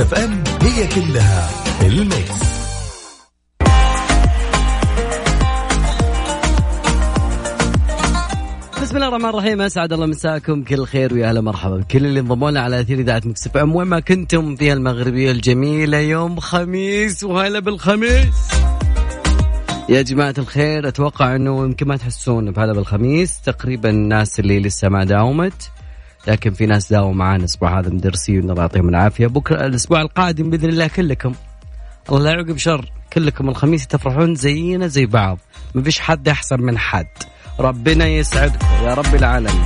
FM هي كلها ال Mix. بسم الله الرحمن الرحيم أسعد الله مساكم كل خير ويا أهلا مرحبا. بكل اللي انضموا لنا على أثير إذاعة Mix FM وين ما كنتم في المغربية الجميلة يوم خميس وهلا بالخميس. يا جماعة الخير أتوقع أنه يمكن ما تحسون بهلا بالخميس تقريبا الناس اللي لسه ما داومت. لكن في ناس داوموا معانا الأسبوع هذا مدرسين الله يعطيهم العافية. بكرة الأسبوع القادم بإذن الله كلكم. الله لا يعقب شر كلكم الخميس تفرحون زينا زي بعض. ما فيش حد أحسن من حد. ربنا يسعدكم يا رب العالمين.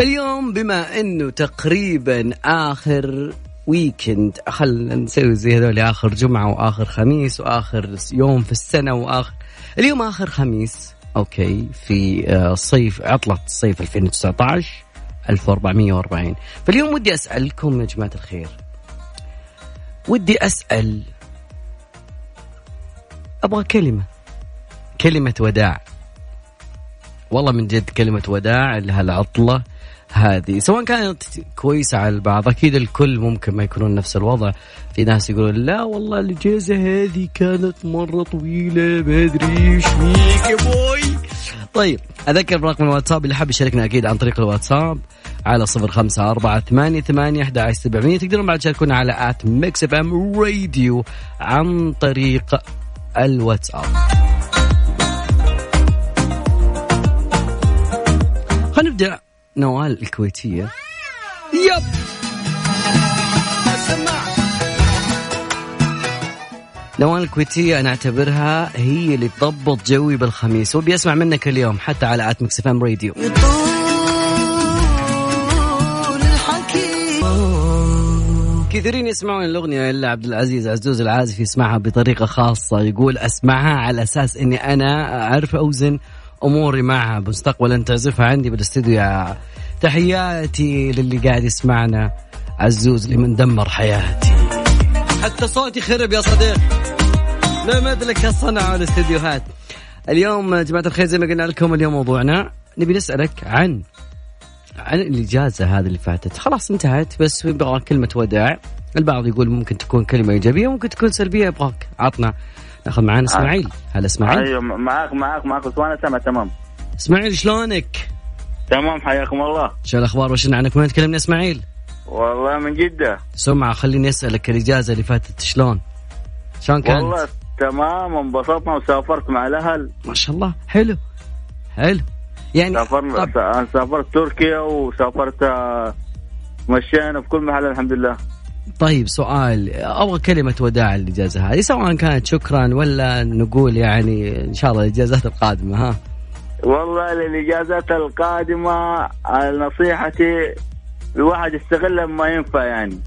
اليوم بما إنه تقريبا آخر ويكند خلنا نسوي زي هذول آخر جمعة وآخر خميس وآخر يوم في السنة واخر اليوم آخر خميس. أوكي في آه، صيف عطلة صيف 2019 1440 فاليوم ودي أسألكم يا جماعة الخير ودي أسأل أبغى كلمة كلمة وداع. والله من جد كلمة وداع لهالعطلة هذه. سواء كانت كويسة على البعض أكيد الكل ممكن ما يكونون نفس الوضع. في ناس يقولون لا والله الإجازة هذه كانت مرة طويلة ما أدري إيش فيك يا بوي. طيب أذكر برقم الواتساب اللي حاب يشاركنا أكيد عن طريق الواتساب على صفر خمسة أربعة ثمانية ثمانية أحد سبعمية. تقدرون بعد تشاركونا على at Mix FM Radio عن طريق الواتساب. خلينا نبدأ نوال الكويتية. Yep! نوال الكويتية أنا أعتبرها هي اللي تضبط جوي بالخميس وبي أسمع منك اليوم حتى على at Mix FM Radio. كثيرين يسمعون الأغنية إلا عبد العزيز عزوز العازف يسمعها بطريقة خاصة يقول أسمعها على أساس إني أنا أعرف أوزن أموري معها مستقبلا تعزفها عندي بالاستديو. يا تحياتي للي قاعد يسمعنا عزوز اللي دمر حياتي. حتى صوتي خرب يا صديق. لا ادرك الصنعة والاستديوهات. اليوم جماعة الخير زي ما قلنا لكم اليوم موضوعنا نبي نسألك عن عن الإجازة هذه اللي فاتت. خلاص انتهت بس يبغى كلمة وداع. البعض يقول ممكن تكون كلمة إيجابية ممكن تكون سلبية يبغاك عطنا ناخذ معانا اسماعيل هلا اسماعيل أيوه معاك معاك معاك وأنا سامع تمام اسماعيل شلونك؟ تمام حياكم الله شو الأخبار وش عنك وين تكلمني اسماعيل؟ والله من جدة سمعة خليني أسألك الإجازة اللي فاتت شلون؟ شلون كانت؟ والله تمام انبسطنا وسافرت مع الأهل ما شاء الله حلو حلو يعني سافرنا. سافرت تركيا وسافرت آه، مشينا في كل محل الحمد لله طيب سؤال. أبغى كلمة وداع الاجازه هذه سواء كانت شكرا ولا نقول يعني إن شاء الله الإجازات القادمة ها؟ والله الاجازات القادمة نصيحتي الواحد يستغل لما ينفع يعني.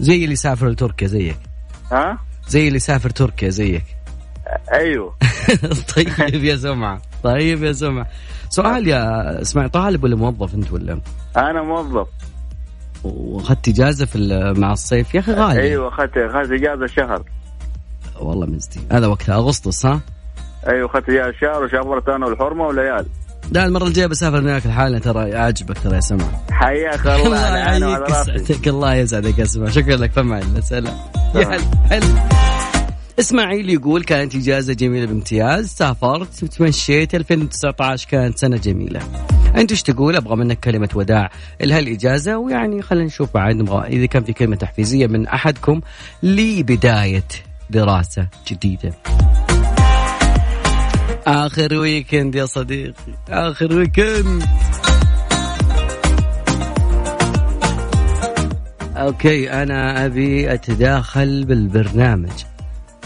زي اللي سافر لتركيا زيك. ها؟ زي اللي سافر تركيا زيك. أيوه. طيب يا سمعة طيب يا سمعة. سؤال يا اسمع طالب ولا موظف أنت ولا؟ أنا موظف. واخذت اجازه في مع الصيف. يا أخي غالي. أيوه أخذت أخذت إجازة شهر. والله مزدي هذا وقتها أغسطس ها؟ أيوه أخذت إجازة شهر وشافرت أنا والحرمة والعيال. لا المرة الجاية بسافر هناك الحالة ترى عاجبك ترى يا سمع. حياك الله يحييك يسعدك الله يسعدك يا سمع. شكرا لك فما سلام. يا هلا. إسماعيل يقول كانت إجازة جميلة بامتياز سافرت وتمشيت 2019 كانت سنة جميلة. أنت إيش تقول؟ أبغى منك كلمة وداع. لهالاجازه ويعني خلينا نشوف بعد نبغى إذا كان في كلمة تحفيزية من أحدكم لبداية دراسة جديدة. آخر weekend يا صديقي. آخر weekend okay أنا أبي أتداخل بالبرنامج.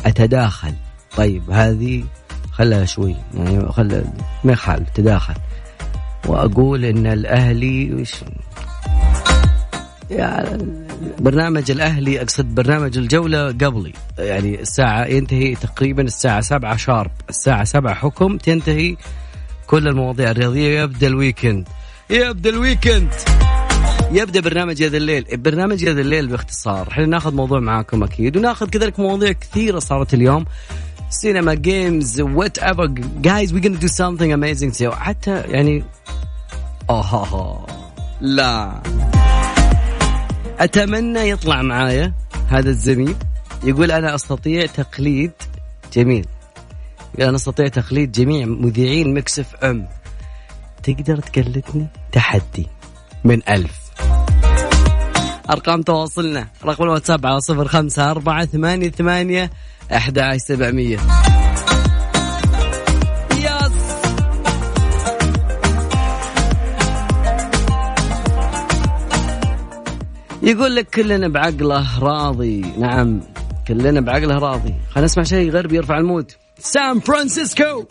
أتداخل. طيب هذه خلها شوي يعني خل ما يخالف تداخل. وأقول إن الأهلي وش؟ يعني برنامج الأهلي أقصد برنامج الجولة قبلي. يعني الساعة ينتهي تقريبا الساعة 7 sharp. الساعة 7 حكم تنتهي كل المواضيع الرياضية. يبدأ ال weekend. يبدأ ال weekend. يبدأ برنامج هذا الليل. برنامج هذا الليل باختصار. إحنا ناخذ موضوع معاكم أكيد وناخذ كذلك مواضيع كثيرة صارت اليوم. سينما games whatever guys we gonna do something amazing so حتى يعني اوه لا. أتمنى يطلع معايا هذا الزميل. يقول أنا أستطيع تقليد جميل. يقول أنا أستطيع تقليد جميع مذيعين مكسف إم. تقدر تقلدني؟ تحدي. من ألف. أرقام تواصلنا. رقم الواتساب على صفر خمسة أربعة ثمانية ثمانية أحد سبعمية. يقول لك كلنا بعقله راضي. نعم كلنا بعقله راضي. خلينا نسمع شيء غربي يرفع ال mood. سان فرانسيسكو.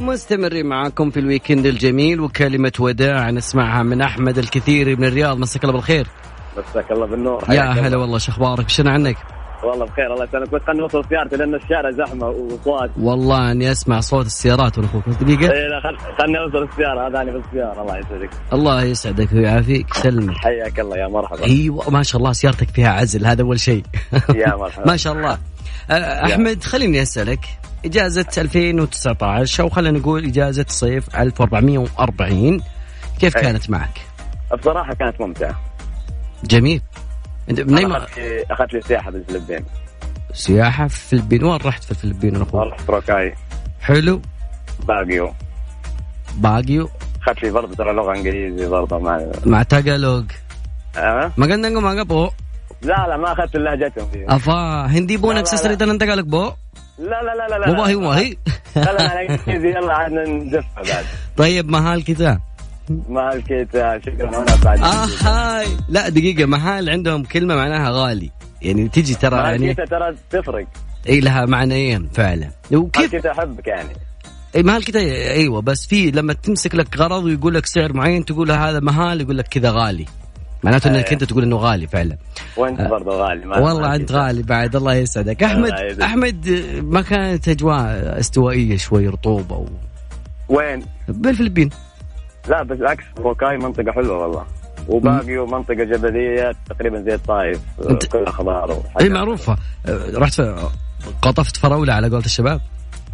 مستمرين معاكم في ال weekend الجميل وكلمة وداع نسمعها من أحمد الكثير من الرياض. مساك الله بالخير. مساك الله بالنور. يا هلا والله شو أخبارك؟ شنو عنك؟ والله بخير الله يسلمك بس خليني اوصل سيارتي لأن الشارع زحمة واصوات والله أني أسمع صوت السيارات وأنا أخوك. دقيقة. اي لا خلني أوصل السيارة. هذا أنا بالسياره الله يسعدك. الله يسعدك ويعافيك. سلمك حياك الله. يا مرحبا. أيوه ما شاء الله سيارتك فيها عزل. هذا أول شيء. يا مرحبا. ما شاء الله. أحمد خليني أسألك. إجازة 2019 أو خلينا نقول إجازة صيف 1440 كيف أي. كانت معك؟ بصراحه كانت ممتعة. جميل. أنت منين أخذت لي سياحة بالفلبين سياحة في الفلبين؟ وين رحت في الفلبين أنا؟ رحت روكاي. حلو. باقيو. باقيو. أخذت لي برضه ترى لغة إنجليزي برضه مع مع تاجالوج. أه؟ ما قلنا ما قبو لا لا ما اخذت لهجتهم فيه افا هندي بونك سسري تنن تاجالوج بو لا لا لا لا لا والله والله لا لا انجليزي يلا عاد نزفها بعد طيب مهال كذا مهال كيتا شكرا أنا بعد آه هاي لا دقيقه مهال عندهم كلمه معناها غالي يعني تجي ترى يعني ترى تفرق اي لها معنيين فعلا وكيف كذا احبك يعني اي مهال كذا أيوه بس في لما تمسك لك غرض ويقول لك سعر معين تقول هذا مهال يقول لك كذا غالي معناته إنك أيه. أنت تقول إنه غالي فعلا. وأنت برضه غالي ما والله انت غالي بعد الله يسعدك. أحمد أحمد ما كانت أجواء استوائية شوي رطوبة و... وين؟ بالفلبين. لا بالعكس روكاي منطقة حلوة والله. وباقي منطقة جبلية تقريبا زي الطايف انت... كلها خضار إي معروفة. رحت قطفت فراولة على قولة الشباب؟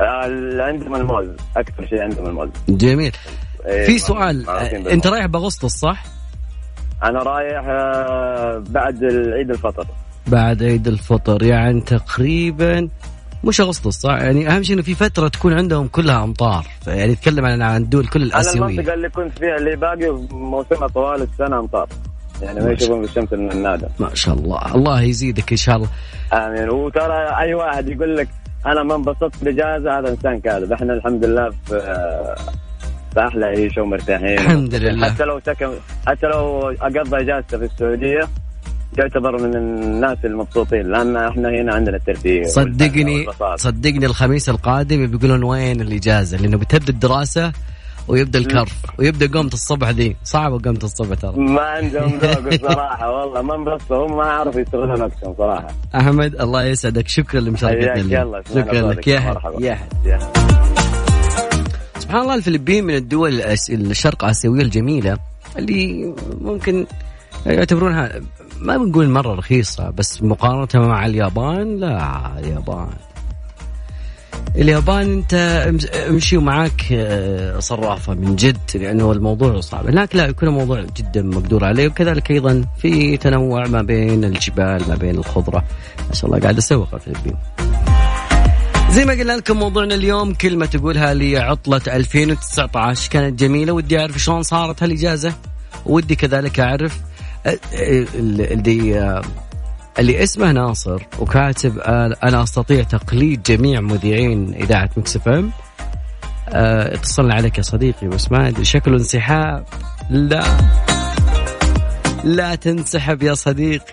آه عندهم الموز أكثر شيء عندهم الموز. جميل. إيه في سؤال أنت رايح بأغسطس صح؟ أنا رايح آه، بعد عيد الفطر. بعد عيد الفطر يعني تقريبا مش أغسطس صح؟ يعني أهم شيء إنه في فترة تكون عندهم كلها أمطار. يعني تكلم عن عن الدول كل الآسيوية. أنا المنطقة اللي كنت فيها اللي باقي موسمها طوال السنة أمطار. يعني ما يشوفون بالشمس من النادى ما شاء الله. الله يزيدك إن شاء الله. آمين. وترى أي واحد يقول لك أنا ما انبسطت بالاجازه هذا إنسان كاذب. إحنا الحمد لله في في أحلى عيشه ومرتاحين. الحمد لله. حتى لو سكن حتى لو أقضى اجازته في السعودية يعتبر من الناس المبسوطين لأن إحنا هنا عندنا الترفيه صدقني صدقني الخميس القادم بيقولون وين الإجازة؟ لأنه بتبدا الدراسة ويبدأ الكرف ويبدأ قومة الصبح ذي صعبة قومة الصبح ترى. ما عندهم ذوق صراحة والله. ما انبسطوا هم ما عرفوا يستغلون وقتهم صراحة أحمد الله يسعدك. شكرا لمشاركتنا شكرا لك. يا يا سبحان الله الفلبين من الدول الشرق آسيوية الجميلة اللي ممكن يعتبرونها ما بنقول مرة رخيصة بس مقارنة مع اليابان لا اليابان. اليابان أنت امشي ومعاك آه، صرافة من جد لأنه الموضوع صعب. هناك لا يكون الموضوع جدا مقدور عليه وكذلك أيضا في تنوع ما بين الجبال ما بين الخضرة. ما شاء الله قاعد اسوق الفلبين. زي ما قلنا لكم موضوعنا اليوم كلمة تقولها لي عطلة 2019 كانت جميلة ودي أعرف شلون صارت هالإجازة ودي كذلك أعرف اللي اللي اسمه ناصر وكاتب أنا أستطيع تقليد جميع مذيعين إذاعة Mix FM. اتصلنا عليك يا صديقي بس ما ادري شكله انسحاب. لا. لا تنسحب يا صديقي.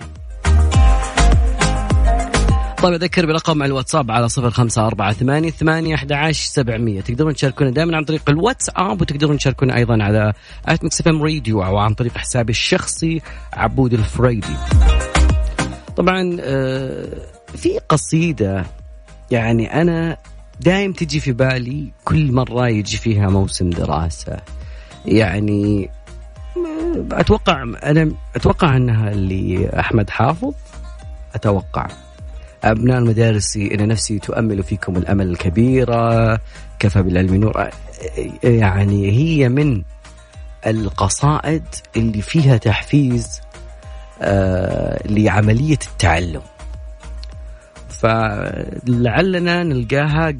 طيب أذكر برقم الواتساب على صفر خمسة أربعة ثمانية ثمانية أحد عشر سبعمية تقدرون تشاركونا دائما عن طريق الواتساب وتقدرون تشاركونا أيضا على at Mix FM Radio أو عن طريق حسابي الشخصي عبود الفريدي. طبعا آه، في قصيدة يعني أنا دايم تجي في بالي كل مرة يجي فيها موسم دراسة. يعني أتوقع أنا أتوقع أنها اللي أحمد حافظ أتوقع. أبناء المدارس إن نفسي تؤمل فيكم الأمل الكبير كفى بالعلم نور. يعني هي من القصائد اللي فيها تحفيز آه، لعملية التعلم. فلعلنا نلقاها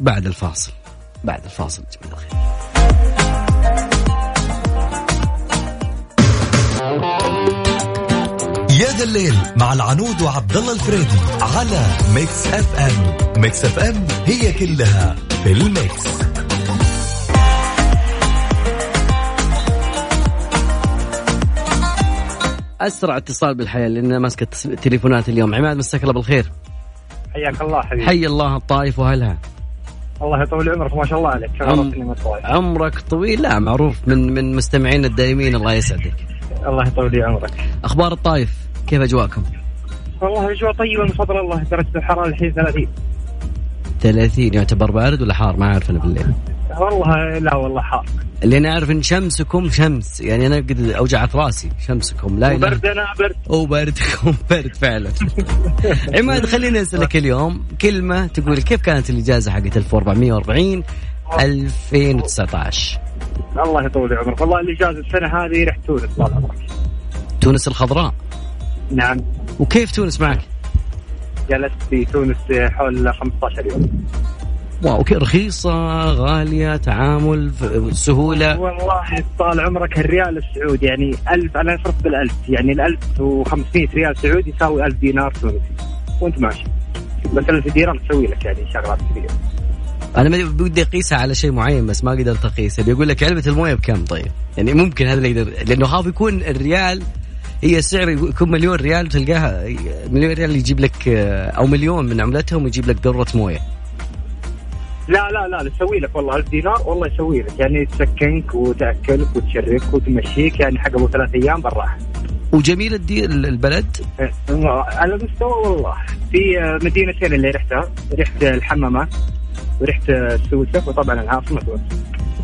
بعد الفاصل. بعد الفاصل جميل الخير. يا ذا الليل مع العنود وعبد الله الفريدي على Mix FM. Mix FM هي كلها في ال Mix. أسرع اتصال بالحياة لأن ماسكة تليفونات اليوم. عماد مساك الله بالخير. حياك الله حبيبي. حي الله الطائف وأهلها. الله يطول عمرك ما شاء الله عليك. عم... عمرك طويل؟ لا معروف من من مستمعينا الدائمين الله يسعدك. الله يطول لي عمرك. أخبار الطايف كيف أجواءكم؟ والله اجواء طيبة من فضل الله درجة الحرارة الحين 30 30 يعتبر بارد ولا حار؟ ما أعرف أنا بالليل. والله لا والله حار. اللي أنا أعرف إن شمسكم شمس يعني أنا قد أوجعت راسي شمسكم لا برد أنا برد. وبردكم برد فعلا. عماد خليني اسالك اليوم كلمة تقول كيف كانت الإجازة حقت 1440 2019 الله يطول عمرك. والله الإجازة السنة هذه رحت تونس طال عمرك تونس الخضراء. نعم. وكيف تونس معك؟ جلست في تونس حول 15 يوم. wow رخيصة غالية تعامل سهولة. والله طال عمرك الريال السعودي يعني ألف أنا صرت بالألف يعني ال 1500 ريال سعودي يساوي 1000 دينار تونسي. وأنت ماشي. بس 1000 دينار تسوي لك يعني شغلات كثيرة أنا ما بدي أقيسها على شيء معين بس ما قدرت اقيسها بيقول لك علبة الموية بكم طيب؟ يعني ممكن هذا اللي يقدر لأنه خاف يكون الريال هي سعر يكون مليون ريال تلقاها. مليون ريال يجيب لك أو مليون من عملتهم يجيب لك ذره موية. لا لا لا يسوي لك والله. 1000 دينار والله يسوي لك. يعني تسكنك وتأكلك وتشربك وتمشيك يعني حق أبو ثلاث أيام بالراحه وجميل الدي البلد؟ على مستوى والله. في مدينتين اللي رحتها. رحت الحمامات ورحت سوسه وطبعا العاصمة تونس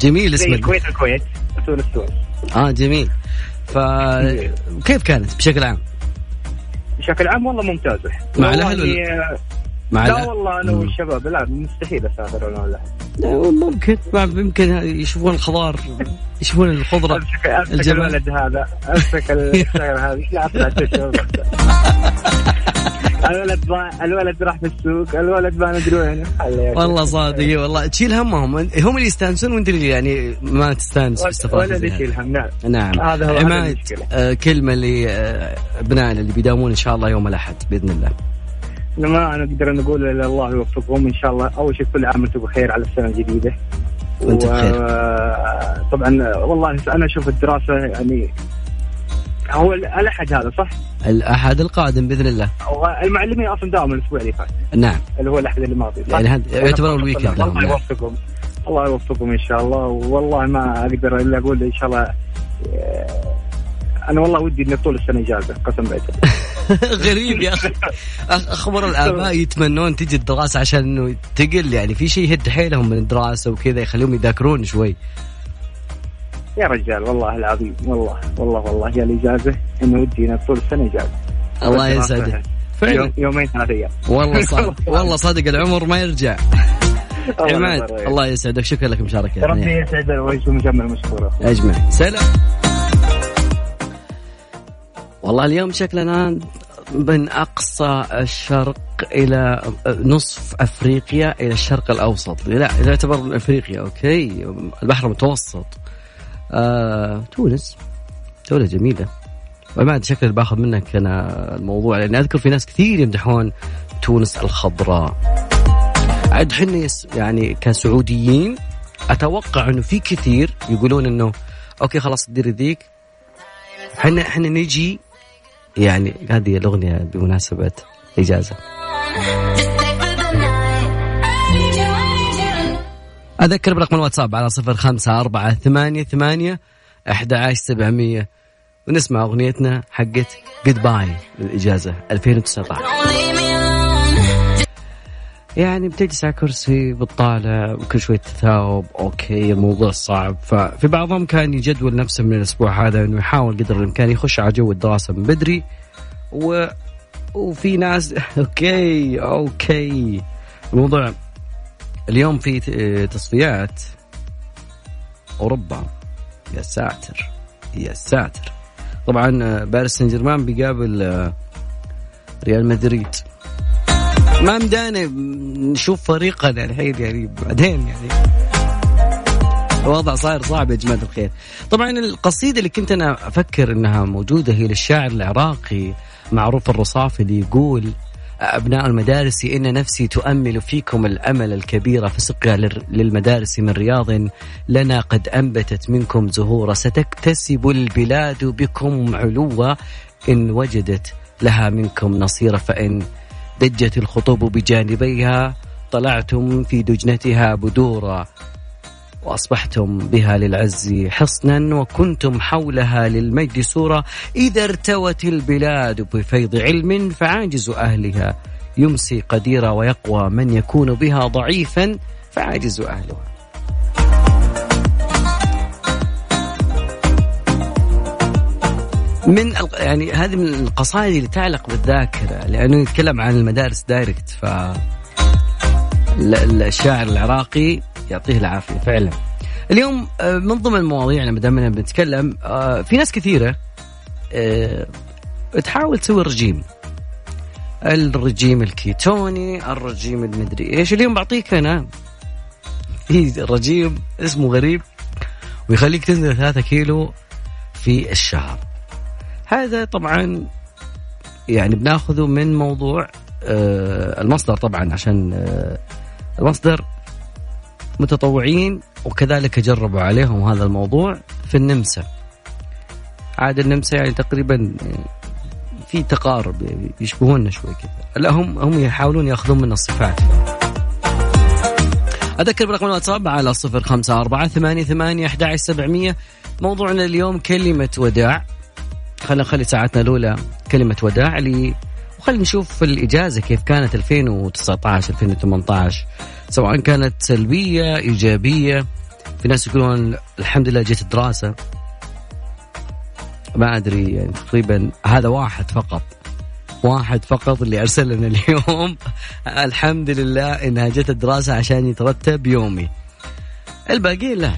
جميل اسم الكويت الكويت تونس تونس آه جميل. فكيف كانت بشكل عام؟ بشكل عام والله ممتازة مع الأهل؟ مع لا والله أنا والشباب لا مستحيل أسافر أنا ولا ممكن يمكن يشوفون الخضار يشوفون الخضرة امسك الولد هذا أمسك هذا لا الولد ما الولد راح في السوق الولد ما ندري وين والله صادق والله تشيل همهم هم اللي يستانسون وأنت اللي يعني ما تستانس باستفاضه الولد يشيل هم نعم نعم. هذا هو عماد آه كلمة لأبنائنا اللي بيداومون إن شاء الله يوم الأحد بإذن الله. ما نقدر نقول إلا الله يوفقهم. إن شاء الله أول شيء كل عام وأنتم بخير على السنة الجديدة. وأنت بخير. طبعا والله أنا أشوف الدراسة يعني هو الأحد هذا صح؟ الأحد القادم بإذن الله. المعلمين أصلا داوم الأسبوع اللي فات. نعم. اللي هو الأحد الماضي يعني هذا يعتبر الويكند الله يوفقهم الله يوفقهم إن شاء الله. والله ما أقدر إلا أقول إن شاء الله أنا والله ودي إني طول السنة اجازه قسم بالله غريب يا أخي. اخبر الاباء يتمنون تجي الدراسة عشان إنه تقل يعني في شيء يهد حيلهم من الدراسة وكذا يخليهم يذاكرون شوي. يا رجال والله العظيم والله والله والله يا الاجازه إنه ودي اني طول السنة اجازه الله يسعدك. فعلا. يومين ثلاث أيام. والله صادق والله. صادق العمر ما يرجع. عماد الله يسعدك. شكرا لك مشاركة. ربي يسعدك ويجزي مجمل مشكورة. اجمع سلام. والله اليوم شكلنا من أقصى الشرق إلى نصف أفريقيا إلى الشرق الأوسط. لا يعتبر أفريقيا أوكي. البحر المتوسط. آه، تونس. دولة جميلة. وعماد شكل باخذ منك أنا الموضوع لاني أذكر في ناس كثير يمدحون تونس الخضراء. عاد حنا يعني كسعوديين أتوقع إنه في كثير يقولون إنه okay خلاص دير ذيك. إحنا إحنا نجي يعني هذه الأغنية بمناسبة إجازة. أذكر برقم الواتساب على صفر خمسة أربعة ثمانية ثمانية أحد عشر سبعمية ونسمع أغنيتنا حقت goodbye للإجازة 2019 يعني بتجلس على كرسي بتطالع وكل شوي تثاوب okay الموضوع صعب. ففي بعضهم كان يجدول نفسه من الأسبوع هذا إنه يحاول قدر الإمكان يخش على جو الدراسة من بدري. و وفي ناس okay okay. الموضوع اليوم في تصفيات. أوروبا يا ساتر يا ساتر. طبعا باريس سان جيرمان بيقابل آه، ريال مدريد. ما مدانا نشوف فريقنا الحين يعني بعدين يعني الوضع صاير صعب يا جماعة الخير. طبعا القصيدة اللي كنت أنا أفكر إنها موجودة هي للشاعر العراقي معروف الرصافي اللي يقول أبناء المدارس إن نفسي تؤمل فيكم الأمل الكبير في سقيا للمدارس من رياض لنا قد أنبتت منكم زهورا ستكتسب البلاد بكم علوا إن وجدت لها منكم نصيرا فإن دجت الخطوب بجانبيها طلعتم في دجنتها بدورا وأصبحتم بها للعز حصنا وكنتم حولها للمجد سورة إذا ارتوت البلاد بفيض علم فعاجز أهلها يمسي قديرا ويقوى من يكون بها ضعيفا فعاجز أهلها. من يعني هذه من القصائد اللي تعلق بالذاكرة لأنه يتكلم عن المدارس direct ف الشاعر العراقي يعطيه العافية. فعلا. اليوم آه، من ضمن المواضيع ما دامنا بنتكلم آه، في ناس كثيرة آه، تحاول تسوي رجيم. الرجيم الكيتوني الرجيم المدري إيش. اليوم بعطيك أنا في رجيم اسمه غريب ويخليك تنزل ثلاثة كيلو في الشهر. هذا طبعا يعني بناخذه من موضوع المصدر طبعا عشان المصدر متطوعين وكذلك جربوا عليهم هذا الموضوع في النمسا. عاد النمسا يعني تقريبا في تقارب يشبهوننا شوي كذا. لا هم هم يحاولون يأخذون من الصفات. أذكر برقم الواتساب على صفر خمسة أربعة ثمانية ثمانية موضوعنا اليوم كلمة وداع. خلينا نخلي ساعتنا الأولى كلمة وداع لي. وخلينا نشوف الإجازة كيف كانت 2019 2018 سواء كانت سلبية إيجابية. في ناس يقولون الحمد لله جيت الدراسه ما أدري يعني تقريبا هذا واحد فقط. واحد فقط اللي ارسل لنا اليوم. الحمد لله إنها جت الدراسة عشان يترتب يومي. الباقيين لا.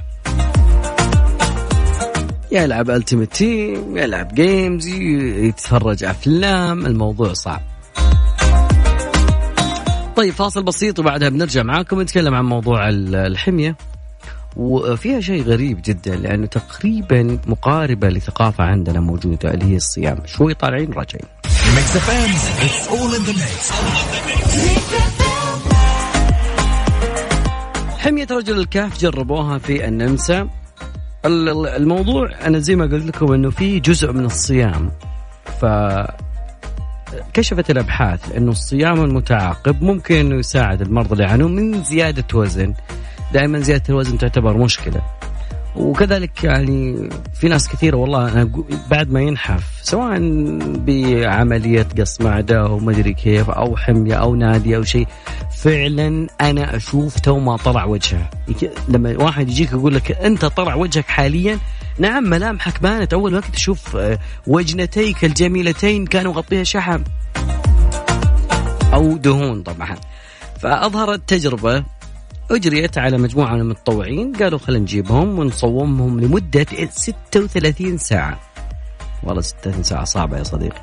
يلعب Ultimate Team يلعب games يتفرج أفلام الموضوع صعب. طيب فاصل بسيط وبعدها بنرجع معاكم نتكلم عن موضوع الحمية. وفيها شيء غريب جدا لأنه تقريبا مقاربة لثقافة عندنا موجودة اللي هي الصيام. شوي طالعين راجعين. حمية رجل الكهف جربوها في النمسا. الموضوع أنا زي ما قلت لكم أنه في جزء من الصيام. ف كشفت الأبحاث إنه الصيام المتعاقب ممكن إنه يساعد المرضى اللي يعانون من زيادة وزن. دائما زيادة الوزن تعتبر مشكلة. وكذلك يعني في ناس كثيرة والله أنا بعد ما ينحف سواء بعملية قص معدة أو ما أدري كيف أو حمية أو نادي أو شيء فعلا أنا أشوف تو ما طلع وجهه. لما واحد يجيك يقول لك أنت طلع وجهك حاليا نعم ملامحك بانت. أول وقت تشوف آه، وجنتيك الجميلتين كانوا غطيها شحم. أو دهون طبعا. فأظهرت تجربة أجريت على مجموعة من المتطوعين قالوا خلينا نجيبهم ونصومهم لمدة 36 ساعة. والله 36 ساعة صعبة يا صديقي.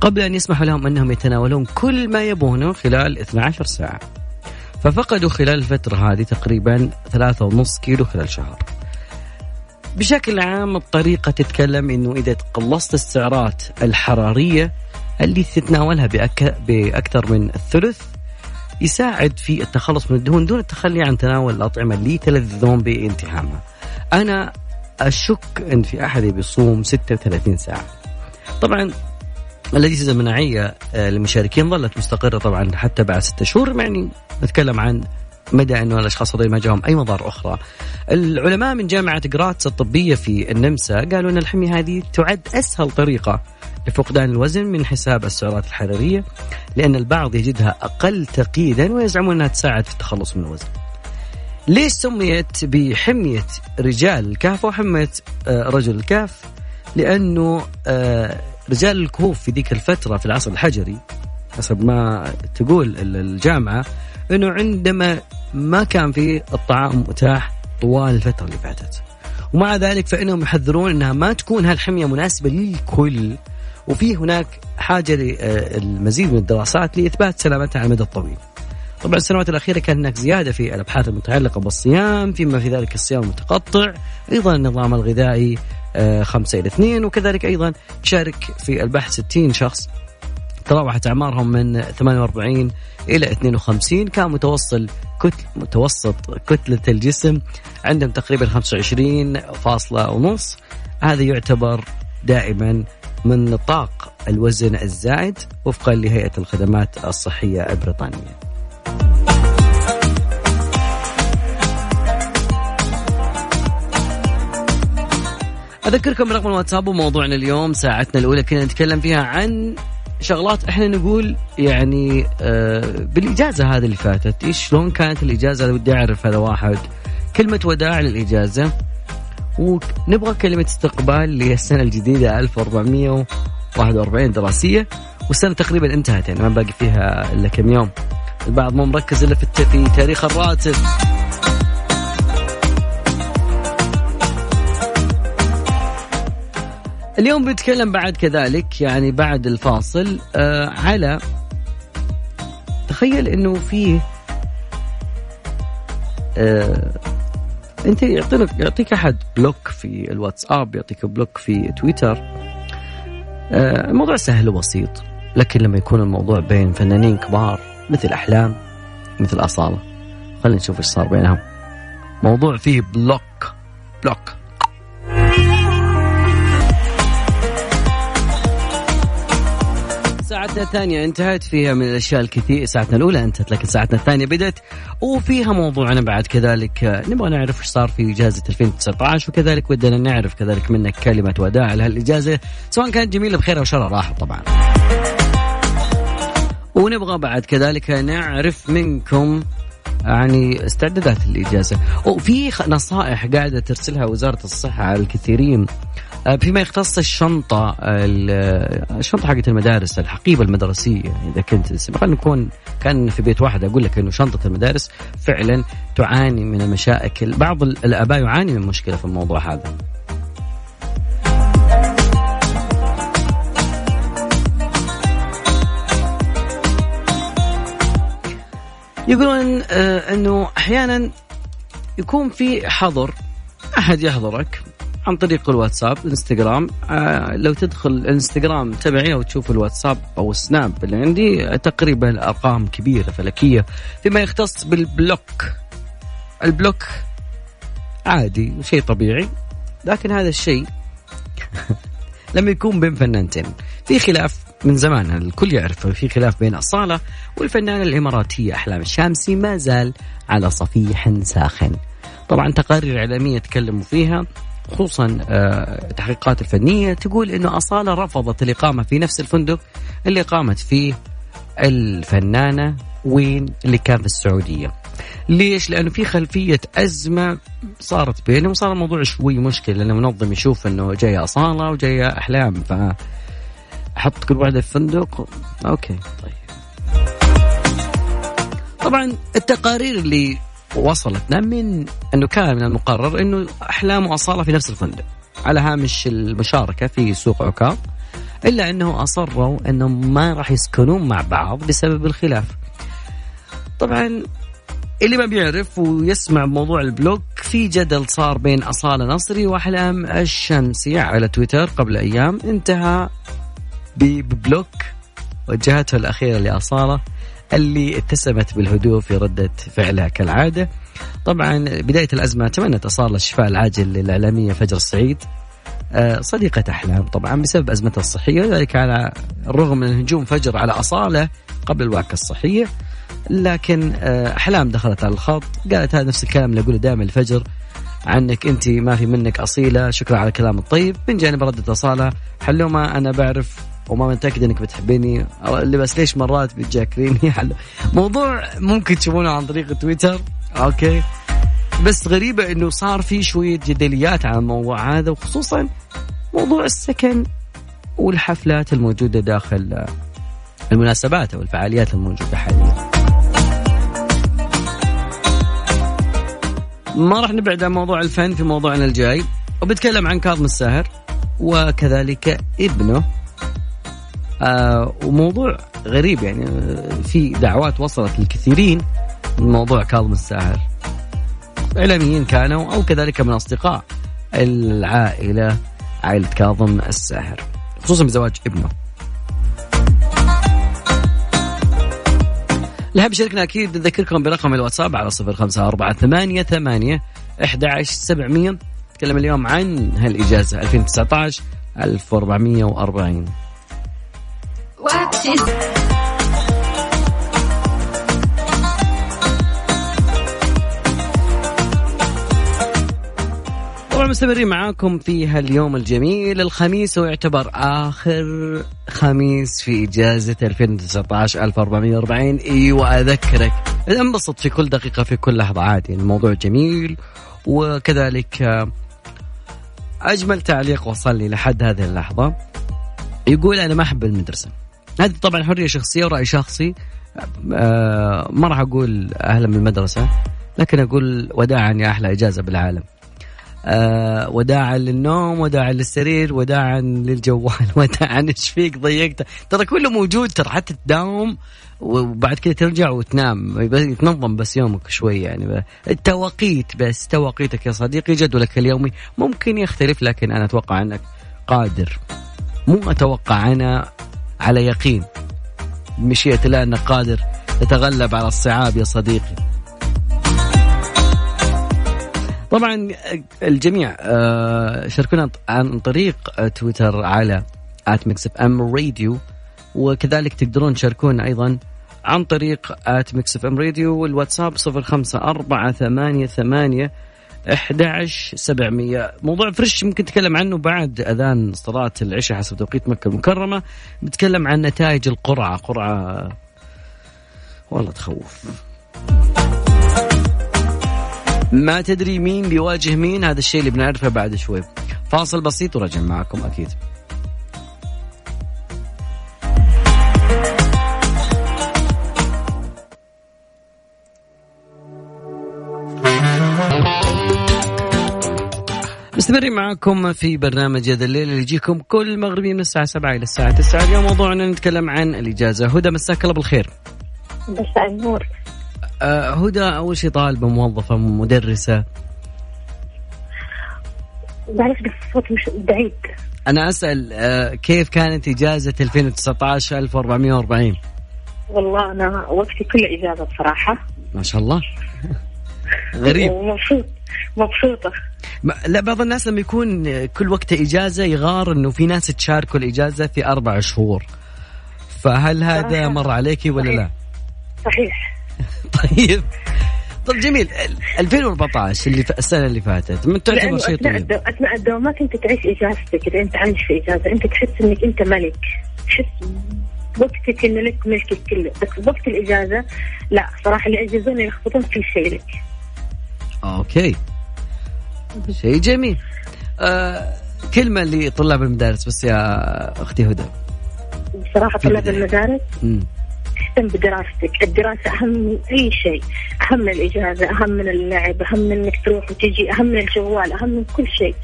قبل أن يسمحوا لهم أنهم يتناولون كل ما يبونه خلال 12 ساعة. ففقدوا خلال الفترة هذه تقريبا 3.5 كيلو خلال شهر. بشكل عام الطريقة تتكلم أنه إذا قلصت السعرات الحرارية اللي تتناولها بأكثر من الثلث يساعد في التخلص من الدهون دون التخلي عن تناول الأطعمة اللي يتلذذون بانتهامها. أنا أشك أن في أحد بيصوم 36 ساعة. طبعا الأجهزة المناعية آه، للمشاركين ظلت مستقرة طبعا حتى بعد ستة شهور. يعني نتكلم عن مدى إنه الأشخاص هذول ما جاهم أي مضار أخرى. العلماء من جامعة جراتس الطبية في النمسا قالوا إن الحمية هذه تعد أسهل طريقة لفقدان الوزن من حساب السعرات الحرارية لأن البعض يجدها أقل تقييدا ويزعمون أنها تساعد في التخلص من الوزن. ليش سميت بحمية رجال الكهف وحمية آه، رجل الكهف؟ لأنه آه، رجال الكهوف في ذيك الفترة في العصر الحجري حسب ما تقول الجامعة أنه عندما ما كان في الطعام متاح طوال الفترة اللي فاتت. ومع ذلك فإنهم يحذرون أنها ما تكون هالحمية مناسبة للكل. وفي هناك حاجة للمزيد من الدراسات لإثبات سلامتها على المدى الطويل. طبعا السنوات الأخيرة كان هناك زيادة في الأبحاث المتعلقة بالصيام فيما في ذلك الصيام المتقطع أيضا النظام الغذائي آه، خمسة إلى اثنين وكذلك أيضا شارك في البحث 60 شخص. تراوحت أعمارهم من 48 إلى 52 كان متوصل كتل متوسط كتلة الجسم عندهم تقريبا 25 فاصلة هذا يعتبر دائما من نطاق الوزن الزائد وفقا لهيئة الخدمات الصحية البريطانية. أذكركم برقم الواتساب وموضوعنا اليوم ساعتنا الأولى كنا نتكلم فيها عن شغلات إحنا نقول يعني آه بالإجازة هذه اللي فاتت. إيش شلون كانت الإجازة؟ ودي أعرف هذا واحد. كلمة وداع للإجازة. ونبغى كلمة استقبال للسنة الجديدة 1441 دراسية والسنة تقريبا انتهت يعني ما باقي فيها إلا كم يوم. البعض مو مركز في في تاريخ الراتب. اليوم بنتكلم بعد كذلك يعني بعد الفاصل آه على تخيل إنه في آه أنت يعطيك يعطيك أحد block في الواتساب يعطيك block في تويتر. آه الموضوع سهل وبسيط لكن لما يكون الموضوع بين فنانين كبار مثل أحلام مثل أصالة خلينا نشوف إيش صار بينهم. موضوع فيه block block. ساعتنا الثانية انتهت فيها من الأشياء الكثير. ساعتنا الأولى انتهت لكن ساعتنا الثانية بدأت وفيها موضوعنا بعد. كذلك نبغى نعرف إيش صار في إجازة 2019 وكذلك ودنا نعرف كذلك منك كلمة وداع لهالإجازة سواء كانت جميلة بخير أو شر راحة طبعا. ونبغى بعد كذلك نعرف منكم يعني استعدادات الإجازة. وفي نصائح قاعدة ترسلها وزارة الصحة على الكثيرين. فيما يختص الشنطة الشنطة حقت المدارس الحقيبة المدرسية إذا كنت خلينا نكون كأن في بيت واحد أقول لك إنه شنطة المدارس فعلا تعاني من المشاكل. بعض الآباء يعاني من مشكلة في الموضوع هذا. يقولون آه إنه أحيانا يكون في حظر أحد يحظرك عن طريق الواتساب الانستغرام آه لو تدخل الانستغرام تبعي أو تشوف الواتساب أو السناب اللي عندي تقريبا ارقام كبيرة فلكية. فيما يختص بال block. ال block عادي شيء طبيعي. لكن هذا الشيء لما يكون بين فنانتين. في خلاف من زمان الكل يعرف في خلاف بين أصالة والفنانة الإماراتية أحلام الشامسي ما زال على صفيح ساخن. طبعا تقارير إعلامية تكلموا فيها. خصوصا التحقيقات آه، الفنية تقول أنه أصالة رفضت الإقامة في نفس الفندق اللي قامت فيه الفنانة وين اللي كان في السعودية. ليش؟ لأنه في خلفية أزمة صارت بينهم وصار الموضوع شوي مشكلة لأن المنظم يشوف أنه جاية أصالة وجاية أحلام ف أحط كل واحدة في فندق. okay طيب. طبعا التقارير اللي وصلتنا من انه كان من المقرر إنه أحلام وأصالة في نفس الفندق على هامش المشاركة في سوق عكاظ إلا إنه أصروا إنهم ما راح يسكنون مع بعض بسبب الخلاف. طبعا اللي ما بيعرف ويسمع موضوع ال block في جدل صار بين أصالة نصري وأحلام الشمسي على تويتر قبل أيام انتهى ببلوك وجهته الأخيرة لأصالة اللي اتسمت بالهدوء في ردة فعلها كالعادة. طبعا بداية الأزمة تمنت أصالة الشفاء العاجل للإعلامية فجر السعيد. آه، صديقة أحلام طبعا بسبب أزمتها الصحية وذلك على الرغم من هجوم فجر على أصالة قبل الوعكة الصحية. لكن آه، أحلام دخلت على الخط قالت هذا نفس الكلام اللي أقوله دائما الفجر عنك أنت ما في منك أصيلة شكرا على الكلام الطيب. من جانب ردة أصالة حلومة أنا بعرف وما متأكد إنك بتحبيني. بس ليش مرات بتجاكريني؟ موضوع ممكن تشوفونه عن طريق تويتر. أوكي. بس غريبة إنه صار في شوية جدليات على الموضوع هذا وخصوصا موضوع السكن والحفلات الموجودة داخل المناسبات أو الفعاليات الموجودة حاليا. ما راح نبعد عن موضوع الفن في موضوعنا الجاي. وبتكلم عن كاظم الساهر وكذلك ابنه. آه وموضوع غريب يعني آه، في دعوات وصلت للكثيرين من موضوع كاظم الساهر إعلاميين كانوا أو كذلك من أصدقاء العائلة عائلة كاظم الساهر خصوصا بزواج ابنه. اللي حاب يشاركنا أكيد نذكركم برقم الواتساب على صفر خمسة أربعة ثمانية ثمانية أحد عشر سبعمية. نتكلم اليوم عن هالإجازة 2019 1440 طبعا مستمرين معاكم في هاليوم الجميل. الخميس ويعتبر آخر خميس في إجازة 2019 1440 إيوه أذكرك. انبسط في كل دقيقة في كل لحظة عادي الموضوع جميل. وكذلك أجمل تعليق وصل لي لحد هذه اللحظة. يقول أنا ما أحب المدرسة. هذه طبعا حرية شخصية ورأي شخصي. آه ما راح أقول أهلا من المدرسة لكن أقول وداعا يا أحلى إجازة بالعالم. آه وداعا للنوم وداعا للسرير وداعا للجوال وداعا إيش فيك ضيقت. ترى كله موجود ترى حتى تداوم وبعد كده ترجع وتنام. يتنظم بس يومك شوي يعني. التوقيت بس توقيتك يا صديقي جدولك اليومي ممكن يختلف لكن أنا أتوقع أنك قادر. مو أتوقع أنا على يقين. مشيئة الله انك قادر تتغلب على الصعاب يا صديقي. طبعا الجميع آه، شاركونا عن طريق تويتر على at Mix FM Radio وكذلك تقدرون تشاركونا أيضا عن طريق at Mix FM Radio والواتساب صفر خمسة أربعة ثمانية ثمانية 11 700 موضوع fresh ممكن نتكلم عنه بعد أذان صلاة العشاء حسب توقيت مكة المكرمة. بنتكلم عن نتائج القرعة. قرعة والله تخوف. ما تدري مين بيواجه مين؟ هذا الشيء اللي بنعرفه بعد شوي. فاصل بسيط وراجع معكم أكيد. مستمرين معكم في برنامج هذا الليل اللي يجيكم كل مغربي من الساعة 7 إلى الساعة 9 اليوم موضوعنا نتكلم عن الإجازة. هدى مساك الله بالخير. مساء النور. آه هدى أول شيء طالبة موظفة مدرسة. معلش بس الصوت مش بعيد. أنا أسأل آه كيف كانت إجازة 2019 1440 والله أنا وقتي كله إجازة بصراحة. ما شاء الله. غريب. ومبسوط مبسوطة. لا بعض الناس لما يكون كل وقت إجازة يغار إنه في ناس تشاركوا الإجازة في أربع شهور. فهل هذا مر عليك ولا لا؟ صحيح. طيب. طيب جميل. 2014 اللي السنة اللي فاتت من تعتبر شيء طويل أثناء الدوام ما كنت تعيش إجازتك. إذا أنت عايش في إجازة أنت تحس إنك أنت ملك. تحس وقتك إنه لك ملكك كله بس وقت الإجازة لا صراحة اللي يجازون يخبطون في شيء لك. أوكي. شيء جميل. آه كلمة لطلاب المدارس بس يا أختي هدى. بصراحة طلاب المدارس اهتم بدراستك. الدراسة أهم من أي شيء. أهم من الإجازة أهم من اللعب أهم من إنك تروح وتجي أهم من الجوال أهم من كل شيء.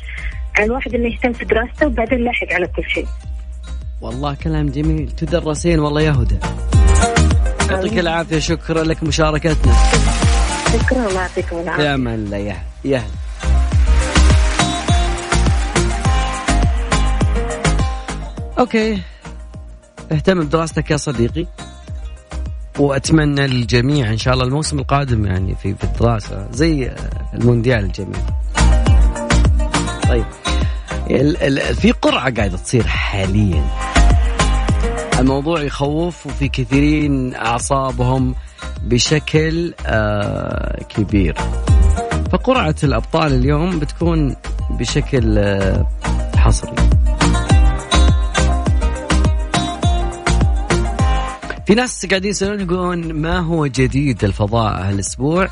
على الواحد إنه يهتم في دراسته وبعدين لاحق على كل شيء. والله كلام جميل. تدرسين والله يا هدى. يعطيك العافية. شكرا لك مشاركتنا. شكرا الله يعطيكم العافية. يا من لا يا أوكي. اهتم بدراستك يا صديقي. وأتمنى للجميع إن شاء الله الموسم القادم يعني في في الدراسة زي المونديال الجميل. طيب. في قرعة قاعدة تصير حاليا. الموضوع يخوف وفي كثيرين أعصابهم بشكل آه كبير. فقرعة الأبطال اليوم بتكون بشكل آه حصري. في ناس قاعدين يسألون يقولون ما هو جديد الفضاء هالأسبوع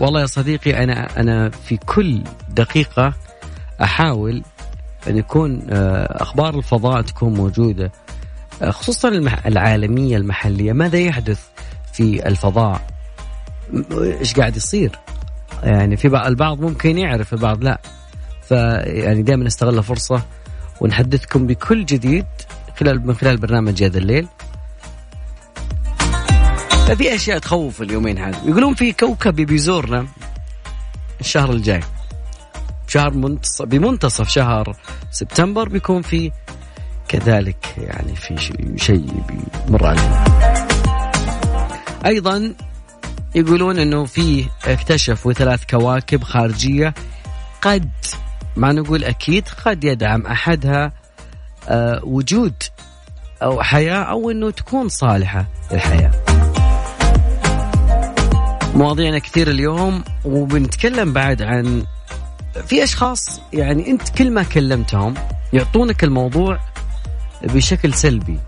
والله يا صديقي أنا أنا في كل دقيقة أحاول أن يكون آه، أخبار الفضاء تكون موجودة آه، خصوصا العالمية المحلية ماذا يحدث في الفضاء. إيش قاعد يصير؟ يعني في البعض ممكن يعرف البعض لا. فيعني دائما نستغل الفرصه ونحدثكم بكل جديد خلال من خلال برنامج هذا الليل. ففي أشياء تخوف اليومين هذا يقولون في كوكب بيزورنا الشهر الجاي. شهر منتصف بمنتصف شهر سبتمبر بيكون في كذلك يعني في شيء بيمر علينا. أيضا يقولون إنه في اكتشفوا ثلاث كواكب خارجية قد ما نقول أكيد قد يدعم أحدها أه وجود أو حياة أو إنه تكون صالحة للحياة. مواضيعنا كثير اليوم وبنتكلم بعد عن في أشخاص يعني أنت كل ما كلمتهم يعطونك الموضوع بشكل سلبي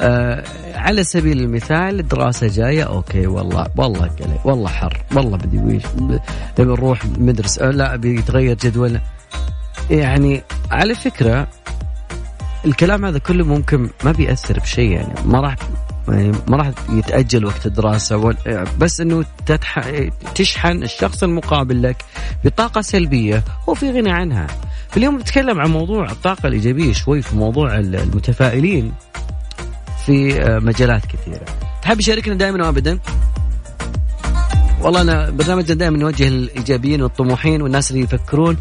آه على سبيل المثال الدراسة جاية أوكي والله والله قلي والله حر والله بدي ويش نبي نروح مدرسة لا بيتغير جدولنا يعني على فكرة الكلام هذا كله ممكن ما بيأثر بشيء يعني ما راح يعني ما راح يتأجل وقت الدراسة بس إنه تتح... تشحن الشخص المقابل لك بطاقة سلبية هو في غنى عنها. اليوم بتكلم عن موضوع الطاقة الإيجابية شوي في موضوع المتفائلين في آه، مجالات كثيرة. تحب يشاركنا دائما وابدا؟ والله أنا برنامجنا دائما نوجه الايجابيين والطموحين والناس اللي يفكرون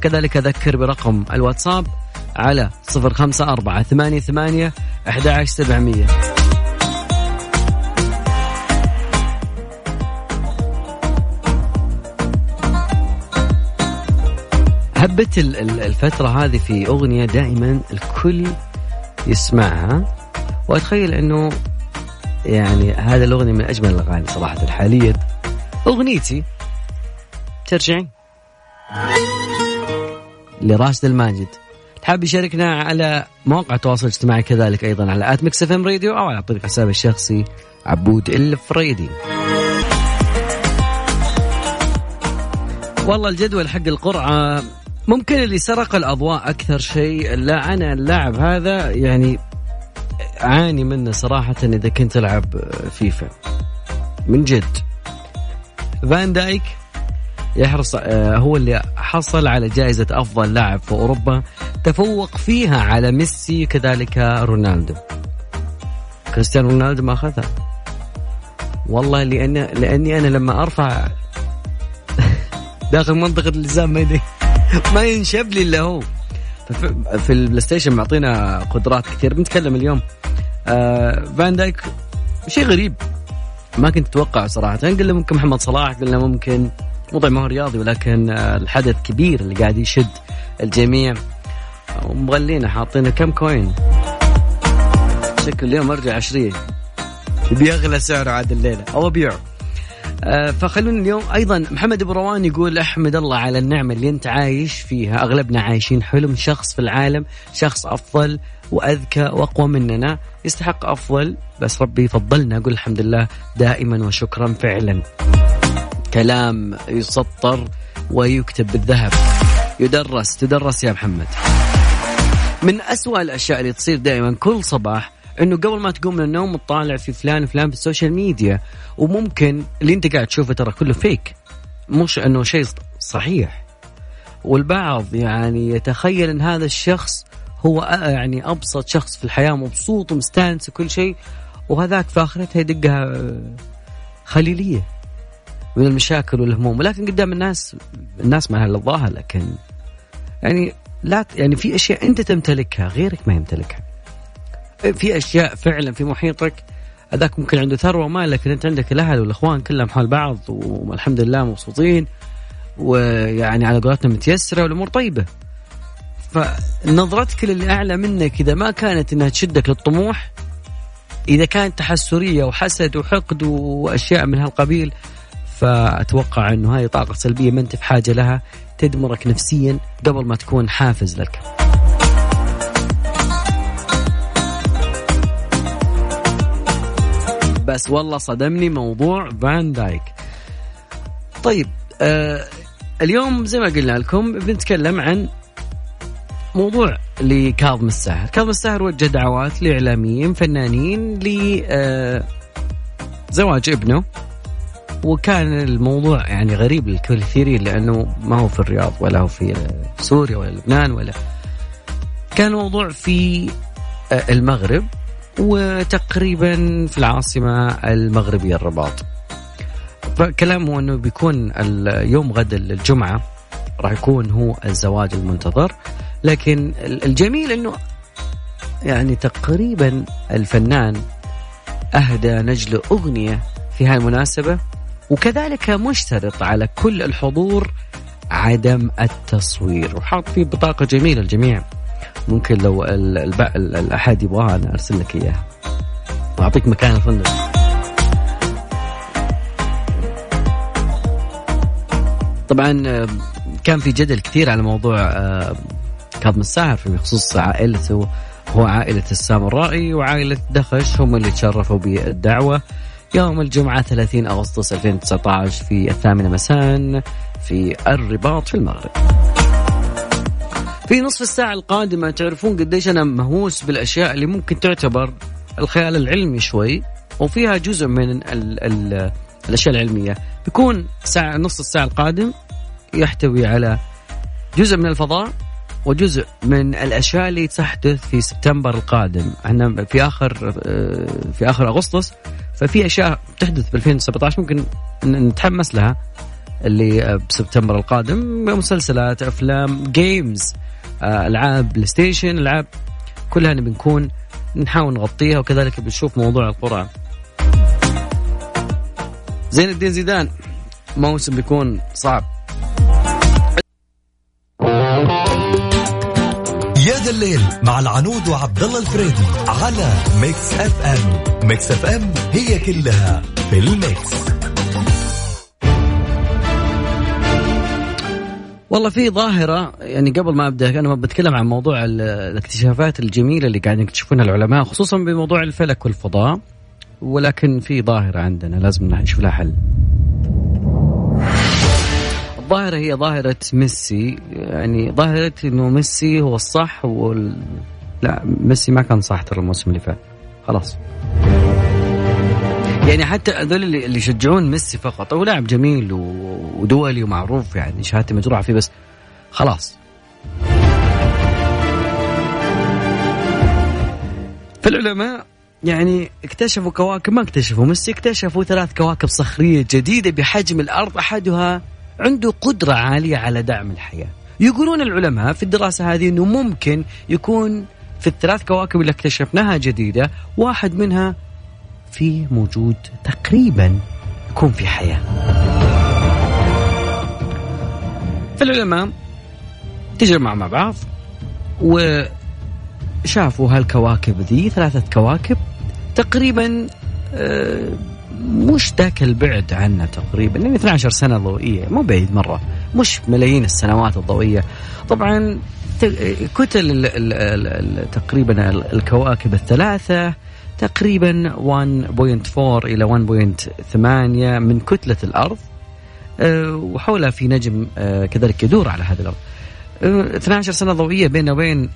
كذلك أذكر برقم الواتساب على 054 88 11700 هبة الفترة هذه في أغنية دائما الكل يسمعها وأتخيل أنه يعني هذا الأغنية من أجمل الأغاني صراحة حاليا أغنيتي ترجعين لراشد الماجد. حاب يشاركنا على مواقع التواصل الاجتماعي كذلك أيضا على at Mix FM Radio أو على طريق حسابي الشخصي عبود الفريدي. والله الجدول حق القرعة ممكن اللي سرق الأضواء أكثر شيء. لا أنا اللاعب هذا يعني اعاني منه صراحة إذا كنت ألعب فيفا. من جد. فان دايك يحرص آه، هو اللي حصل على جائزة أفضل لاعب في أوروبا. تفوق فيها على ميسي كذلك رونالدو. كريستيانو رونالدو ما أخذها. والله لأن لأني أنا لما أرفع داخل منطقة الجزاء ما ما ينشب لي إلا هو. في ال PlayStation معطينا قدرات كثير. بنتكلم اليوم آه فان دايك شيء غريب. ما كنت أتوقع صراحة. قلنا ممكن محمد صلاح قلنا ممكن موضوع ما هو رياضي ولكن آه، الحدث كبير اللي قاعد يشد الجميع. ومغلينا حاطين كم coin. شكل اليوم أرجع عشرين بيغلى سعره عاد الليلة. أو أبيعه. فخلونا اليوم أيضا محمد أبو روان يقول أحمد الله على النعمة اللي أنت عايش فيها. أغلبنا عايشين حلم شخص في العالم شخص أفضل وأذكى وأقوى مننا. يستحق أفضل بس ربي يفضلنا. أقول الحمد لله دائما وشكرا فعلا. كلام يسطر ويكتب بالذهب. يدرس تدرس يا محمد. من أسوأ الأشياء اللي تصير دائما كل صباح إنه قبل ما تقوم من النوم تطالع في فلان وفلان في ال social media وممكن اللي أنت قاعد تشوفه ترى كله fake مش إنه شيء صحيح. والبعض يعني يتخيل إن هذا الشخص هو يعني أبسط شخص في الحياة مبسوط ومستانس وكل شيء وهذاك في آخرتها يدقها خليلية من المشاكل والهموم. ولكن قدام الناس الناس ما لها لكن يعني لا يعني في أشياء أنت تمتلكها غيرك ما يمتلكها. في أشياء فعلا في محيطك هذاك ممكن عنده ثروة ومال لكن أنت عندك الأهل والأخوان كلهم حول بعض والحمد لله مبسوطين ويعني على قولتنا متيسرة والأمور طيبة فنظرتك للي اعلى منك إذا ما كانت إنها تشدك للطموح إذا كانت تحسرية وحسد وحقد وأشياء من هالقبيل فأتوقع إنه هذه طاقة سلبية ما أنت في حاجة لها تدمرك نفسيا قبل ما تكون حافز لك. بس والله صدمني موضوع فان دايك. طيب آه اليوم زي ما قلنا لكم بنتكلم عن موضوع لكاظم الساهر كاظم الساهر وجه دعوات لإعلاميين فنانين ل آه ابنه. وكان الموضوع يعني غريب للكثيرين لأنه ما هو في الرياض ولا هو في سوريا ولا لبنان ولا. كان الموضوع في آه، المغرب. وتقريبا في العاصمة المغربية الرباط. فكلامه إنه بيكون اليوم غد الجمعة راح يكون هو الزواج المنتظر. لكن الجميل إنه يعني تقريبا الفنان أهدى نجله أغنية في هالمناسبه وكذلك مشترط على كل الحضور عدم التصوير. وحاط فيه بطاقة جميلة الجميع ممكن لو الأحد يبغاها أنا أرسل لك إياها. وأعطيك مكان الفندق. طبعا آه، كان في جدل كثير على موضوع آه، كاظم الساهر في خصوص عائلته. هو عائلة السامرائي وعائلة دخش هم اللي تشرفوا بالدعوة. يوم الجمعة 30 أغسطس 2019 في الثامنة مساء في الرباط في المغرب. في نصف الساعة القادمة تعرفون قديش أنا مهووس بالأشياء اللي ممكن تعتبر الخيال العلمي شوي وفيها جزء من ال ال الأشياء العلمية. بيكون ساعة نصف الساعة القادم يحتوي على جزء من الفضاء وجزء من الأشياء اللي تحدث في سبتمبر القادم. إحنا في آخر آه، في آخر أغسطس ففي أشياء تحدث ب 2017 ممكن نتحمس لها اللي بسبتمبر القادم. مسلسلات أفلام games آه، ألعاب PlayStation ألعاب كلها نبي نكون نحاول نغطيها وكذلك بنشوف موضوع القرعة. زين الدين زيدان موسم بيكون صعب. يا ذا الليل مع العنود وعبد الله الفريدي على Mix FM Mix FM هي كلها في ال mix. والله في ظاهرة يعني قبل ما أبدأ أنا بتكلم عن موضوع الاكتشافات الجميلة اللي قاعدين يكتشفونها العلماء خصوصا بموضوع الفلك والفضاء ولكن في ظاهرة عندنا لازم نشوف لها حل. الظاهرة هي ظاهرة ميسي يعني ظاهرة إنه ميسي هو الصح وال... لا ميسي ما كان صح ترى الموسم اللي فات خلاص يعني حتى هذول اللي, يشجعون ميسي فقط هو لاعب جميل ودولي ومعروف يعني شهادتي مجروحه فيه بس خلاص. فالعلماء يعني اكتشفوا كواكب ما اكتشفوا ميسي اكتشفوا ثلاث كواكب صخرية جديدة بحجم الأرض أحدها عنده قدرة عالية على دعم الحياة. يقولون العلماء في الدراسة هذه أنه ممكن يكون في الثلاث كواكب اللي اكتشفناها جديدة واحد منها في موجود تقريبا يكون في حياة. فالعلماء تجمعوا مع بعض وشافوا هالكواكب ذي ثلاثة كواكب تقريبا آه مش ذاك البعد عنا تقريبا يعني 12 سنة ضوئية مو بعيد مرة مش ملايين السنوات الضوئية. طبعا كتل تقريبا الكواكب الثلاثة تقريبا 1.4 إلى 1.8 من كتلة الأرض آه، وحولها في نجم آه، كذلك يدور على هذا الأرض. 12 آه، سنة ضوئية بيننا وبين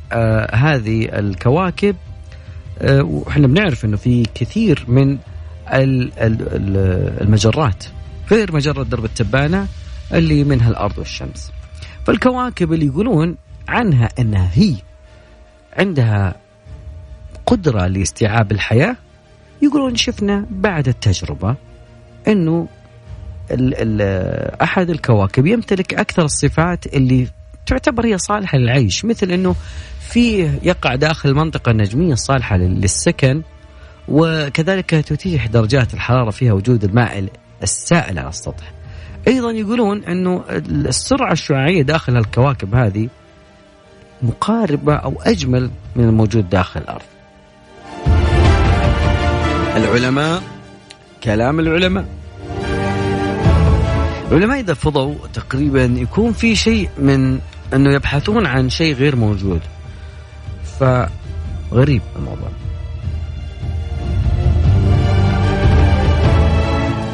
هذه الكواكب وإحنا بنعرف أنه في كثير من المجرات غير مجرة درب التبانة اللي منها الأرض والشمس. فالكواكب اللي يقولون عنها أنها هي عندها قدرة لاستيعاب الحياة؟ يقولون شفنا بعد التجربة أنه ال ال أحد الكواكب يمتلك أكثر الصفات اللي تعتبر هي صالحة للعيش مثل أنه فيه يقع داخل المنطقة النجمية الصالحة للسكن وكذلك تتيح درجات الحرارة فيها وجود الماء السائل على السطح. أيضا يقولون أنه السرعة الشعاعية داخل الكواكب هذه مقاربة أو أجمل من الموجود داخل الأرض. العلماء كلام العلماء. العلماء إذا فضوا تقريبا يكون في شيء من أنه يبحثون عن شيء غير موجود. فغريب الموضوع.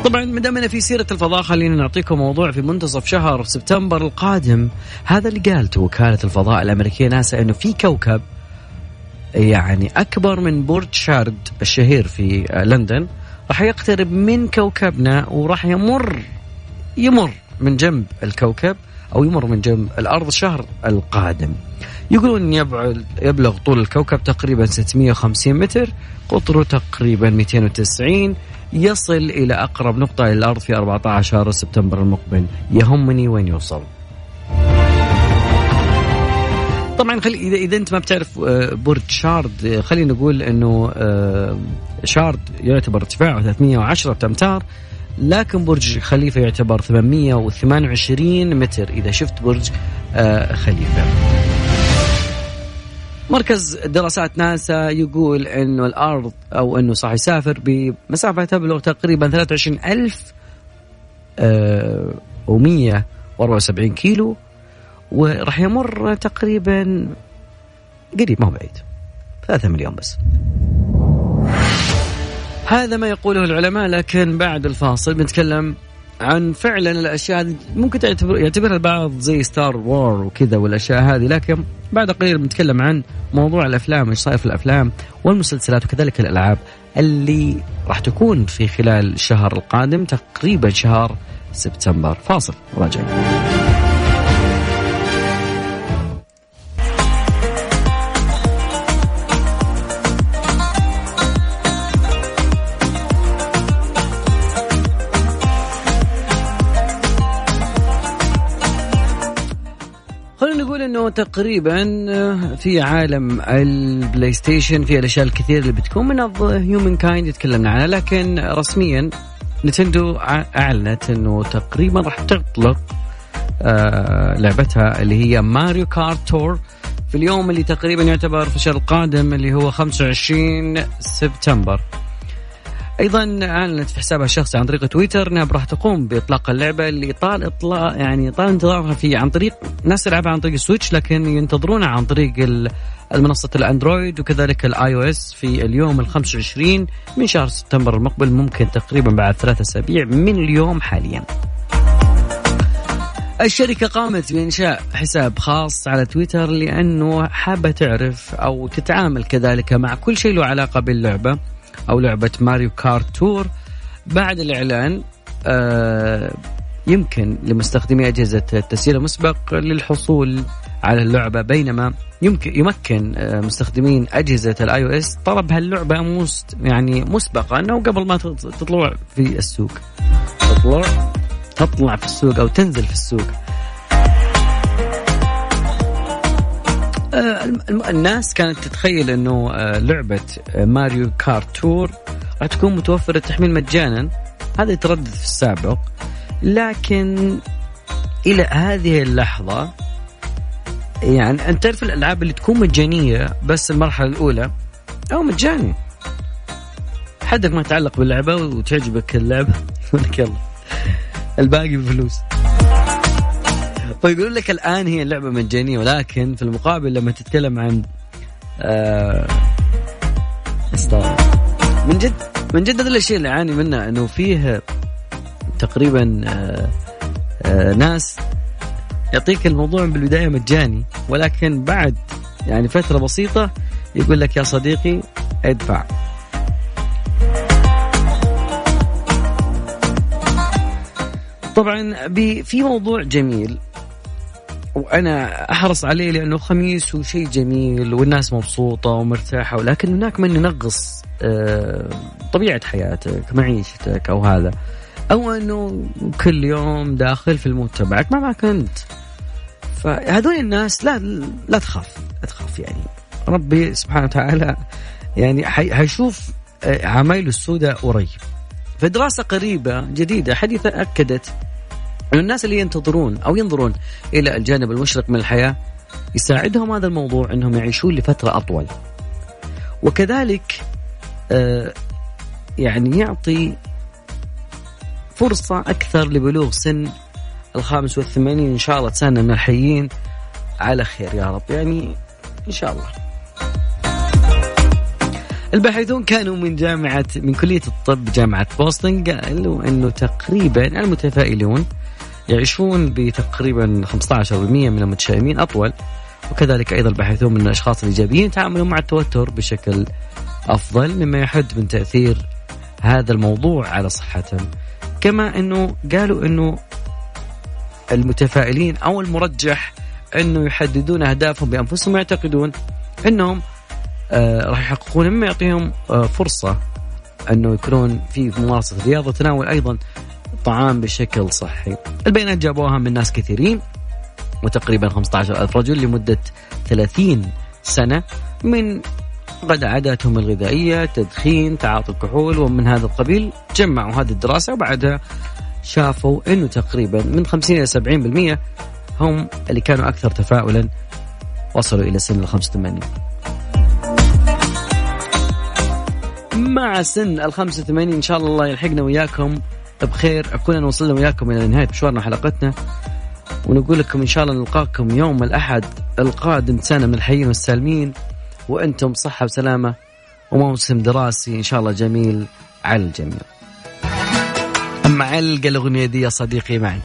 طبعا ما دامنا في سيرة الفضاء خلينا نعطيكم موضوع في منتصف شهر سبتمبر القادم. هذا اللي قالته وكالة الفضاء الأمريكية ناسا إنه في كوكب يعني أكبر من برج شارد الشهير في لندن راح يقترب من كوكبنا وراح يمر يمر من جنب الكوكب أو يمر من جنب الأرض الشهر القادم. يقولون يبعد يبلغ طول الكوكب تقريبا 650 متر قطره تقريبا 290 يصل إلى أقرب نقطة إلى الأرض في 14 سبتمبر المقبل. يهمني وين يوصل. طبعا خلي اذا أنت ما بتعرف آه، برج شارد آه، خلينا نقول إنه آه، شارد يعتبر ارتفاعه 310 امتار لكن برج خليفة يعتبر 828 متر إذا شفت برج خليفة. مركز دراسات ناسا يقول إنه الأرض أو إنه صح يسافر بمسافة تبلغ تقريبا 23000 و174 كيلو وراح يمر تقريبا قريب ما هو بعيد. 3 مليون بس. هذا ما يقوله العلماء لكن بعد الفاصل بنتكلم عن فعلا الأشياء هذه. ممكن تعتبر يعتبرها البعض زي ستار وور وكذا والأشياء هذه لكن بعد قليل بنتكلم عن موضوع الأفلام إيش صاير في الأفلام والمسلسلات وكذلك الألعاب اللي راح تكون في خلال الشهر القادم تقريبا شهر سبتمبر. فاصل راجعين. تقريبا في عالم ال PlayStation في الأشياء الكثير اللي بتكون من humankind يتكلمنا عنها. لكن رسميا Nintendo أعلنت إنه تقريبا راح تطلق آه، لعبتها اللي هي Mario Kart Tour في اليوم اللي تقريبا يعتبر في الشهر القادم اللي هو 25 سبتمبر. أيضا أعلنت في حسابها الشخصي عن طريق تويتر أنها راح تقوم بإطلاق اللعبة اللي طال اطلاق يعني طال انتظارها في عن طريق ناس تلعبها عن طريق ال Switch لكن ينتظرونها عن طريق المنصة ال Android وكذلك ال iOS في اليوم ال 25 من شهر سبتمبر المقبل ممكن تقريبا بعد ثلاثة أسابيع من اليوم حاليا. الشركة قامت بإنشاء حساب خاص على تويتر لأنه حابة تعرف أو تتعامل كذلك مع كل شيء له علاقة باللعبة أو لعبة ماريو كارت تور. بعد الإعلان آه يمكن لمستخدمي أجهزة التسجيل المسبق للحصول على اللعبة. بينما يمكن يمكن آه، مستخدمين أجهزة ال iOS طلب هاللعبة مست يعني مسبقا أو قبل ما تطلع في السوق. تطلع؟ تطلع في السوق أو تنزل في السوق. الناس كانت تتخيل إنه آه، لعبة آه، Mario Kart Tour راح تكون متوفرة تحميل مجانا. هذا يتردد في السابق. لكن إلى هذه اللحظة يعني أنت تعرف الألعاب اللي تكون مجانية بس المرحلة الأولى؟ أو مجاني. حدك ما يتعلق باللعبة وتعجبك اللعبة. يقول لك يلا. الباقي بفلوس. فيقولون لك الآن هي اللعبة مجانية ولكن في المقابل لما تتكلم عن آه من جد من جد هذا الشيء اللي اعاني منه إنه فيه تقريبا آه آه ناس يعطيك الموضوع بالبداية مجاني ولكن بعد يعني فترة بسيطة يقول لك يا صديقي ادفع. طبعا في موضوع جميل. وأنا أحرص عليه لأنه خميس وشيء جميل والناس مبسوطة ومرتاحة ولكن هناك من ينغص آه، طبيعة حياتك معيشتك أو هذا. أو أنه كل يوم داخل في المود تبعك ما معك أنت. فهذول الناس لا لا تخاف لا تخاف يعني. ربي سبحانه وتعالى يعني حيشوف آه، عمايله السوداء قريب. فدراسة قريبة جديدة حديثة أكدت أن الناس اللي ينتظرون أو ينظرون إلى الجانب المشرق من الحياة يساعدهم هذا الموضوع أنهم يعيشون لفترة أطول. وكذلك آه يعني يعطي فرصة أكثر لبلوغ سن الخامس والثمانين. إن شاء الله تسانا الحيين. على خير يا رب. يعني إن شاء الله. الباحثون كانوا من جامعة من كلية الطب جامعة بوسطن قالوا أنه تقريبا المتفائلون يعيشون بتقريبا 15% من المتشائمين أطول وكذلك أيضا الباحثون من الأشخاص الإيجابيين يتعاملوا مع التوتر بشكل أفضل مما يحد من تأثير هذا الموضوع على صحتهم. كما أنه قالوا أنه المتفائلين أو المرجح أنه يحددون أهدافهم بأنفسهم ويعتقدون أنهم آه راح يحققون مما يعطيهم آه فرصة أنه يكونون في ممارسة رياضة وتناول أيضا طعام بشكل صحي. البيانات جابوها من ناس كثيرين وتقريبا 15 ألف رجل لمدة 30 سنة من قد عاداتهم الغذائية تدخين تعاطي الكحول ومن هذا القبيل جمعوا هذه الدراسة وبعدها شافوا أنه تقريبا من 50 إلى 70% هم اللي كانوا أكثر تفاؤلا وصلوا إلى سن ال 85 مع سن ال 85 إن شاء الله يلحقنا وياكم بخير أكون وصلنا وياكم إلى نهاية مشوارنا حلقتنا. ونقول لكم إن شاء الله نلقاكم يوم الأحد القادم سنة من الحيين والسالمين. وأنتم صحة وسلامة وموسم دراسي إن شاء الله جميل على الجميع. أما علق الأغنية دي يا صديقي معي.